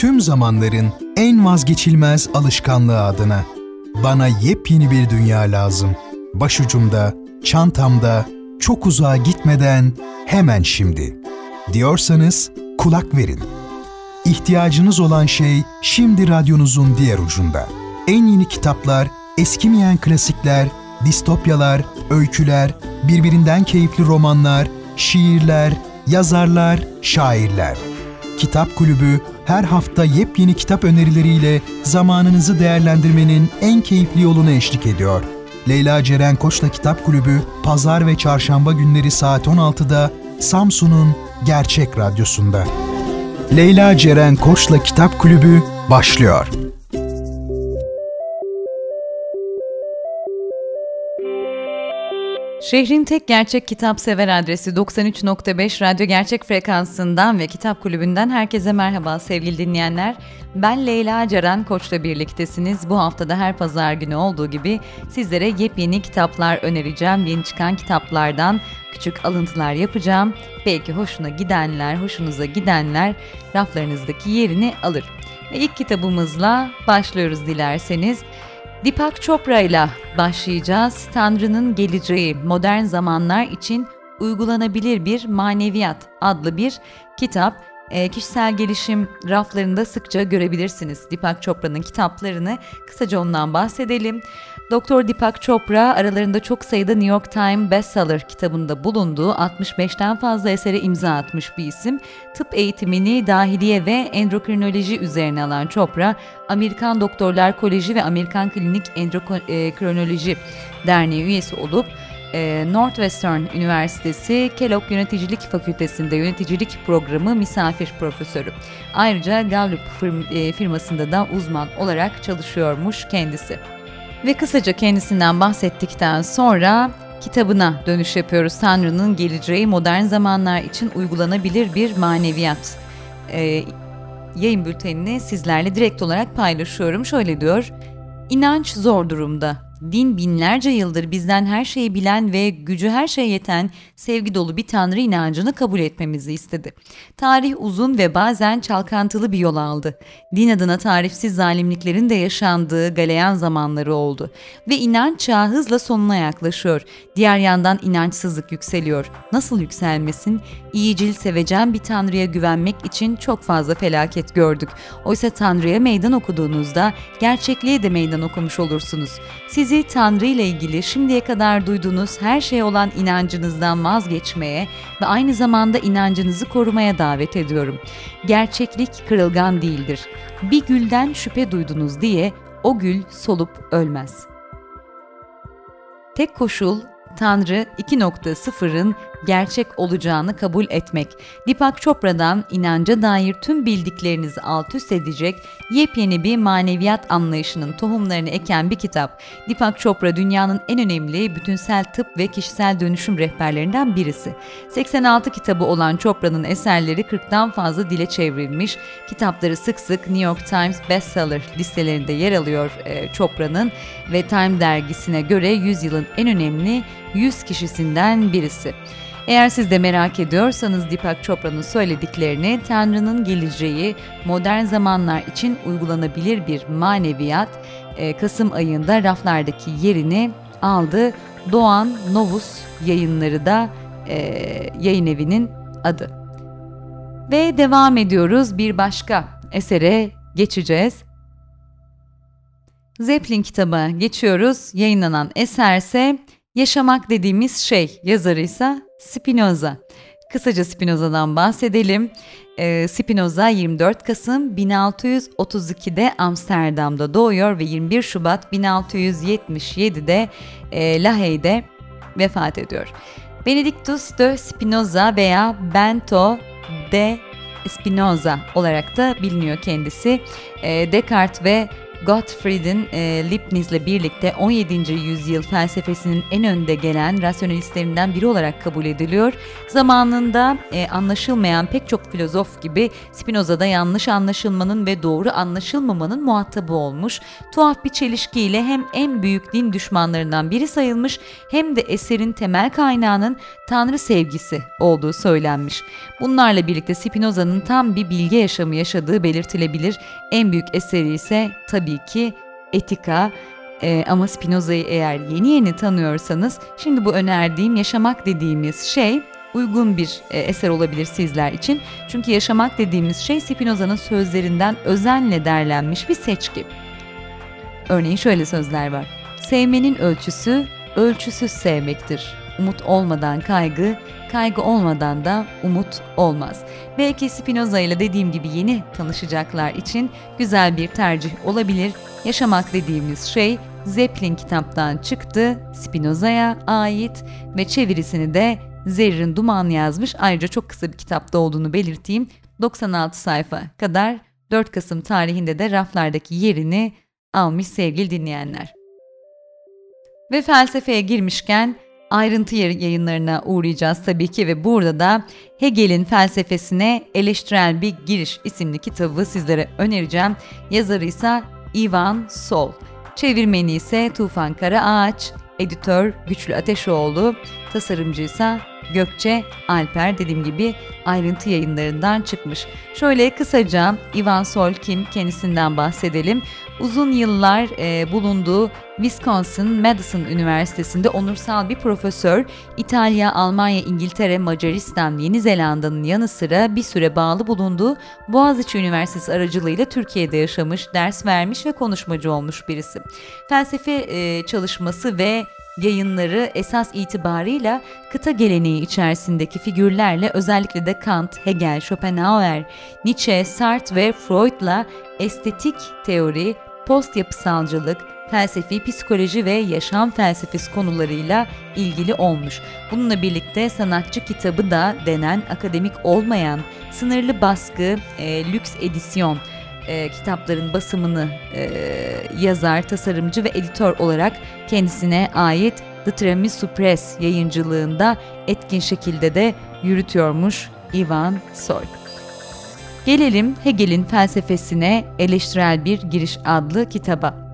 tüm zamanların en vazgeçilmez alışkanlığı adına. Bana yepyeni bir dünya lazım. Başucumda, çantamda, çok uzağa gitmeden hemen şimdi. Diyorsanız kulak verin. İhtiyacınız olan şey şimdi radyonuzun diğer ucunda. En yeni kitaplar, eskimeyen klasikler, distopyalar, öyküler, birbirinden keyifli romanlar, şiirler, yazarlar, şairler. Kitap Kulübü her hafta yepyeni kitap önerileriyle zamanınızı değerlendirmenin en keyifli yolunu eşlik ediyor. Leyla Ceren Koç'la Kitap Kulübü pazar ve çarşamba günleri saat 16'da Samsun'un Gerçek Radyosu'nda. Leyla Ceren Koç'la Kitap Kulübü başlıyor. Şehrin tek gerçek kitap sever adresi 93.5 Radyo Gerçek Frekansı'ndan ve Kitap Kulübü'nden herkese merhaba sevgili dinleyenler. Ben Leyla Ceren Koç'la birliktesiniz. Bu haftada her pazar günü olduğu gibi sizlere yepyeni kitaplar önereceğim. Yeni çıkan kitaplardan küçük alıntılar yapacağım. Belki hoşuna gidenler, hoşunuza gidenler raflarınızdaki yerini alır. Ve ilk kitabımızla başlıyoruz dilerseniz. Deepak Chopra ile başlayacağız. Tanrı'nın geleceği modern zamanlar için uygulanabilir bir maneviyat adlı bir kitap e, kişisel gelişim raflarında sıkça görebilirsiniz. Deepak Chopra'nın kitaplarını kısaca ondan bahsedelim. Doktor Deepak Chopra aralarında çok sayıda New York Times bestseller kitabında bulunduğu 65'ten fazla esere imza atmış bir isim. Tıp eğitimini dahiliye ve endokrinoloji üzerine alan Chopra, Amerikan Doktorlar Koleji ve Amerikan Klinik Endokrinoloji Derneği üyesi olup e, Northwestern Üniversitesi Kellogg Yöneticilik Fakültesi'nde yöneticilik programı misafir profesörü. Ayrıca Gallup e, firmasında da uzman olarak çalışıyormuş kendisi. Ve kısaca kendisinden bahsettikten sonra kitabına dönüş yapıyoruz. Tanrı'nın geleceği modern zamanlar için uygulanabilir bir maneviyat. Ee, yayın bültenini sizlerle direkt olarak paylaşıyorum. Şöyle diyor, İnanç zor durumda din binlerce yıldır bizden her şeyi bilen ve gücü her şeye yeten sevgi dolu bir tanrı inancını kabul etmemizi istedi. Tarih uzun ve bazen çalkantılı bir yol aldı. Din adına tarifsiz zalimliklerin de yaşandığı galeyan zamanları oldu. Ve inanç çağı hızla sonuna yaklaşıyor. Diğer yandan inançsızlık yükseliyor. Nasıl yükselmesin? İyicil sevecen bir tanrıya güvenmek için çok fazla felaket gördük. Oysa tanrıya meydan okuduğunuzda gerçekliğe de meydan okumuş olursunuz. Siz sizi Tanrı ile ilgili şimdiye kadar duyduğunuz her şey olan inancınızdan vazgeçmeye ve aynı zamanda inancınızı korumaya davet ediyorum. Gerçeklik kırılgan değildir. Bir gülden şüphe duydunuz diye o gül solup ölmez. Tek koşul Tanrı 2.0'ın gerçek olacağını kabul etmek. Deepak Chopra'dan inanca dair tüm bildiklerinizi alt üst edecek yepyeni bir maneviyat anlayışının tohumlarını eken bir kitap. Deepak Chopra dünyanın en önemli bütünsel tıp ve kişisel dönüşüm rehberlerinden birisi. 86 kitabı olan Chopra'nın eserleri 40'tan fazla dile çevrilmiş. Kitapları sık sık New York Times bestseller listelerinde yer alıyor e, Chopra'nın ve Time dergisine göre 100 yılın en önemli 100 kişisinden birisi. Eğer siz de merak ediyorsanız Deepak Chopra'nın söylediklerini Tanrı'nın geleceği modern zamanlar için uygulanabilir bir maneviyat e, Kasım ayında raflardaki yerini aldı. Doğan Novus yayınları da e, yayın evinin adı. Ve devam ediyoruz bir başka esere geçeceğiz. Zeppelin kitabı geçiyoruz. Yayınlanan eserse Yaşamak dediğimiz şey yazarı ise Spinoza. Kısaca Spinoza'dan bahsedelim. Ee, Spinoza 24 Kasım 1632'de Amsterdam'da doğuyor ve 21 Şubat 1677'de e, Lahey'de vefat ediyor. Benedictus de Spinoza veya Bento de Spinoza olarak da biliniyor kendisi. E, Descartes ve Gottfried'in e, Leibniz'le birlikte 17. yüzyıl felsefesinin en önde gelen rasyonalistlerinden biri olarak kabul ediliyor. Zamanında e, anlaşılmayan pek çok filozof gibi Spinoza da yanlış anlaşılmanın ve doğru anlaşılmamanın muhatabı olmuş. Tuhaf bir çelişkiyle hem en büyük din düşmanlarından biri sayılmış hem de eserin temel kaynağının Tanrı sevgisi olduğu söylenmiş. Bunlarla birlikte Spinoza'nın tam bir bilge yaşamı yaşadığı belirtilebilir. En büyük eseri ise tabii ki Etika. Ee, ama Spinoza'yı eğer yeni yeni tanıyorsanız şimdi bu önerdiğim yaşamak dediğimiz şey uygun bir e, eser olabilir sizler için. Çünkü yaşamak dediğimiz şey Spinoza'nın sözlerinden özenle derlenmiş bir seçki. Örneğin şöyle sözler var. Sevmenin ölçüsü ölçüsüz sevmektir. Umut olmadan kaygı, kaygı olmadan da umut olmaz. Belki Spinoza ile dediğim gibi yeni tanışacaklar için güzel bir tercih olabilir. Yaşamak dediğimiz şey Zeppelin kitaptan çıktı, Spinoza'ya ait ve çevirisini de Zerrin Duman yazmış. Ayrıca çok kısa bir kitapta olduğunu belirteyim. 96 sayfa kadar 4 Kasım tarihinde de raflardaki yerini almış sevgili dinleyenler. Ve felsefeye girmişken ayrıntı yayınlarına uğrayacağız tabii ki ve burada da Hegel'in felsefesine eleştirel bir giriş isimli kitabı sizlere önereceğim. Yazarı ise Ivan Sol. Çevirmeni ise Tufan Karaağaç, editör Güçlü Ateşoğlu, tasarımcı ise Gökçe Alper dediğim gibi ayrıntı yayınlarından çıkmış. Şöyle kısaca Ivan Sol kim kendisinden bahsedelim. Uzun yıllar e, bulunduğu Wisconsin Madison Üniversitesi'nde onursal bir profesör, İtalya, Almanya, İngiltere, Macaristan, Yeni Zelanda'nın yanı sıra bir süre bağlı bulunduğu Boğaziçi Üniversitesi aracılığıyla Türkiye'de yaşamış, ders vermiş ve konuşmacı olmuş birisi. Felsefe e, çalışması ve yayınları esas itibarıyla kıta geleneği içerisindeki figürlerle özellikle de Kant, Hegel, Schopenhauer, Nietzsche, Sartre ve Freud'la estetik teori, post yapısalcılık, felsefi, psikoloji ve yaşam felsefesi konularıyla ilgili olmuş. Bununla birlikte sanatçı kitabı da denen akademik olmayan sınırlı baskı, e, lüks edisyon e, kitapların basımını e, yazar, tasarımcı ve editör olarak kendisine ait The Tiramisu Press yayıncılığında etkin şekilde de yürütüyormuş Ivan Soy. Gelelim Hegel'in felsefesine eleştirel bir giriş adlı kitaba.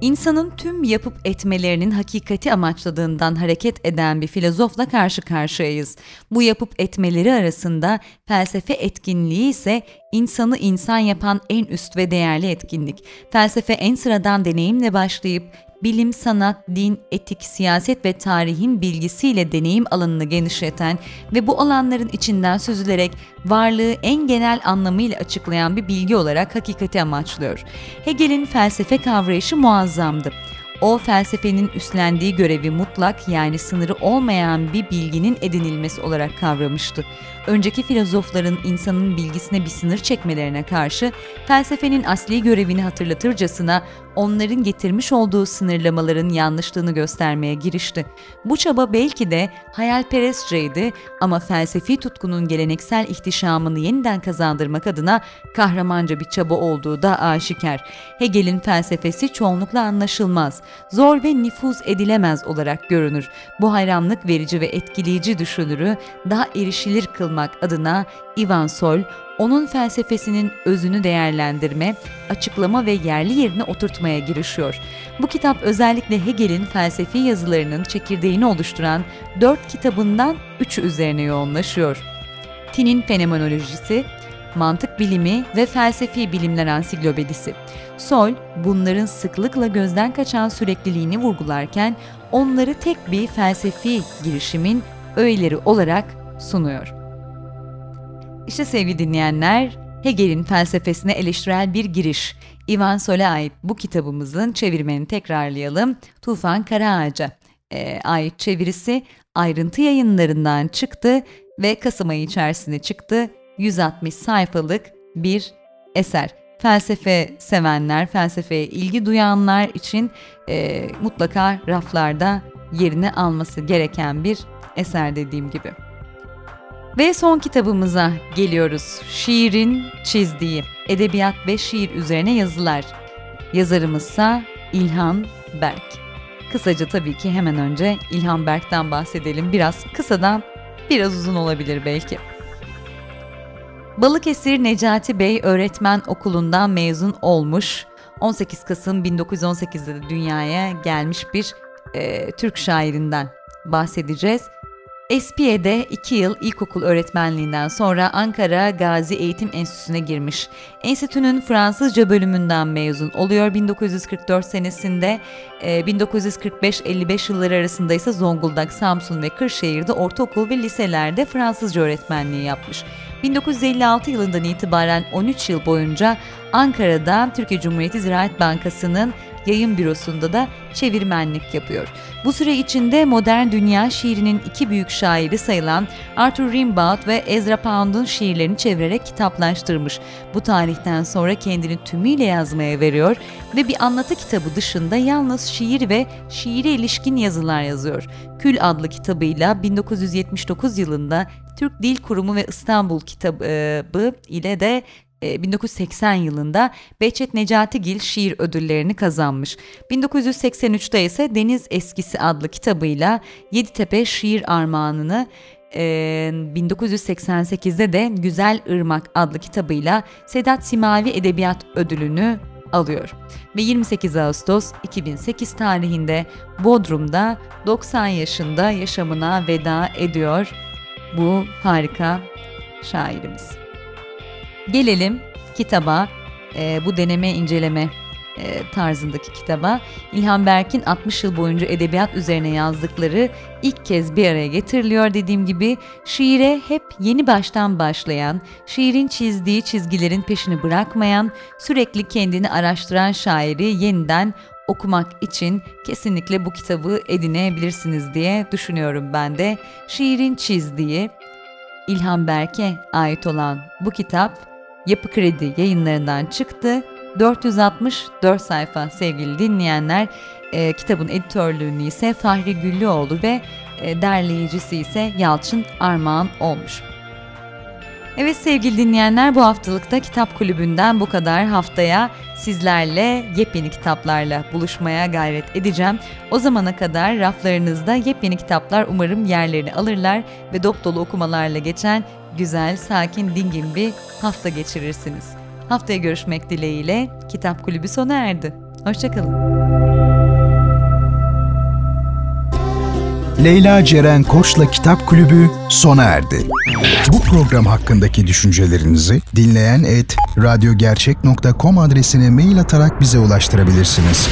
İnsanın tüm yapıp etmelerinin hakikati amaçladığından hareket eden bir filozofla karşı karşıyayız. Bu yapıp etmeleri arasında felsefe etkinliği ise insanı insan yapan en üst ve değerli etkinlik. Felsefe en sıradan deneyimle başlayıp bilim, sanat, din, etik, siyaset ve tarihin bilgisiyle deneyim alanını genişleten ve bu alanların içinden süzülerek varlığı en genel anlamıyla açıklayan bir bilgi olarak hakikati amaçlıyor. Hegel'in felsefe kavrayışı muazzamdı. O felsefenin üstlendiği görevi mutlak yani sınırı olmayan bir bilginin edinilmesi olarak kavramıştı. Önceki filozofların insanın bilgisine bir sınır çekmelerine karşı felsefenin asli görevini hatırlatırcasına onların getirmiş olduğu sınırlamaların yanlışlığını göstermeye girişti. Bu çaba belki de hayalperestçeydi ama felsefi tutkunun geleneksel ihtişamını yeniden kazandırmak adına kahramanca bir çaba olduğu da aşikar. Hegel'in felsefesi çoğunlukla anlaşılmaz, zor ve nüfuz edilemez olarak görünür. Bu hayranlık verici ve etkileyici düşünürü daha erişilir kılmak adına Ivan Sol, onun felsefesinin özünü değerlendirme, açıklama ve yerli yerine oturtmaya girişiyor. Bu kitap özellikle Hegel'in felsefi yazılarının çekirdeğini oluşturan dört kitabından üçü üzerine yoğunlaşıyor. Tin'in fenomenolojisi, mantık bilimi ve felsefi bilimler ansiklopedisi. Sol, bunların sıklıkla gözden kaçan sürekliliğini vurgularken onları tek bir felsefi girişimin öğeleri olarak sunuyor. İşte sevgili dinleyenler, Hegel'in felsefesine eleştirel bir giriş. Ivan Sol'e ait bu kitabımızın çevirmeni tekrarlayalım. Tufan Karaağaç'a e, ait çevirisi ayrıntı yayınlarından çıktı ve Kasım ayı içerisinde çıktı. 160 sayfalık bir eser. Felsefe sevenler, felsefeye ilgi duyanlar için e, mutlaka raflarda yerini alması gereken bir eser dediğim gibi. Ve son kitabımıza geliyoruz. Şiirin çizdiği, edebiyat ve şiir üzerine yazılar. Yazarımızsa İlhan Berk. Kısaca tabii ki hemen önce İlhan Berk'ten bahsedelim. Biraz kısadan biraz uzun olabilir belki. Balıkesir Necati Bey Öğretmen Okulu'ndan mezun olmuş. 18 Kasım 1918'de de dünyaya gelmiş bir e, Türk şairinden bahsedeceğiz. Espiye'de 2 yıl ilkokul öğretmenliğinden sonra Ankara Gazi Eğitim Enstitüsü'ne girmiş. Enstitünün Fransızca bölümünden mezun oluyor 1944 senesinde. 1945-55 yılları arasında ise Zonguldak, Samsun ve Kırşehir'de ortaokul ve liselerde Fransızca öğretmenliği yapmış. 1956 yılından itibaren 13 yıl boyunca Ankara'da Türkiye Cumhuriyeti Ziraat Bankası'nın yayın bürosunda da çevirmenlik yapıyor. Bu süre içinde modern dünya şiirinin iki büyük şairi sayılan Arthur Rimbaud ve Ezra Pound'un şiirlerini çevirerek kitaplaştırmış. Bu tarihten sonra kendini tümüyle yazmaya veriyor ve bir anlatı kitabı dışında yalnız şiir ve şiire ilişkin yazılar yazıyor. Kül adlı kitabıyla 1979 yılında Türk Dil Kurumu ve İstanbul kitabı ile de 1980 e, yılında Behçet Necatigil şiir ödüllerini kazanmış. 1983'te ise Deniz Eskisi adlı kitabıyla Yeditepe Şiir Armağanını 1988'de e, de Güzel Irmak adlı kitabıyla Sedat Simavi Edebiyat Ödülünü alıyor. Ve 28 Ağustos 2008 tarihinde Bodrum'da 90 yaşında yaşamına veda ediyor bu harika şairimiz. Gelelim kitaba, e, bu deneme inceleme e, tarzındaki kitaba. İlhan Berk'in 60 yıl boyunca edebiyat üzerine yazdıkları ilk kez bir araya getiriliyor dediğim gibi şiire hep yeni baştan başlayan, şiirin çizdiği çizgilerin peşini bırakmayan, sürekli kendini araştıran şairi yeniden okumak için kesinlikle bu kitabı edinebilirsiniz diye düşünüyorum ben de. Şiirin çizdiği İlhan Berk'e ait olan bu kitap Yapı Kredi yayınlarından çıktı. 464 sayfa sevgili dinleyenler. E, kitabın editörlüğünü ise Fahri Güllüoğlu ve e, derleyicisi ise Yalçın Armağan olmuş. Evet sevgili dinleyenler bu haftalıkta Kitap Kulübü'nden bu kadar. Haftaya sizlerle yepyeni kitaplarla buluşmaya gayret edeceğim. O zamana kadar raflarınızda yepyeni kitaplar umarım yerlerini alırlar ve dop dolu okumalarla geçen güzel, sakin, dingin bir hafta geçirirsiniz. Haftaya görüşmek dileğiyle Kitap Kulübü sona erdi. Hoşçakalın. Leyla Ceren Koç'la Kitap Kulübü sona erdi. Bu program hakkındaki düşüncelerinizi dinleyen et radyogercek.com adresine mail atarak bize ulaştırabilirsiniz.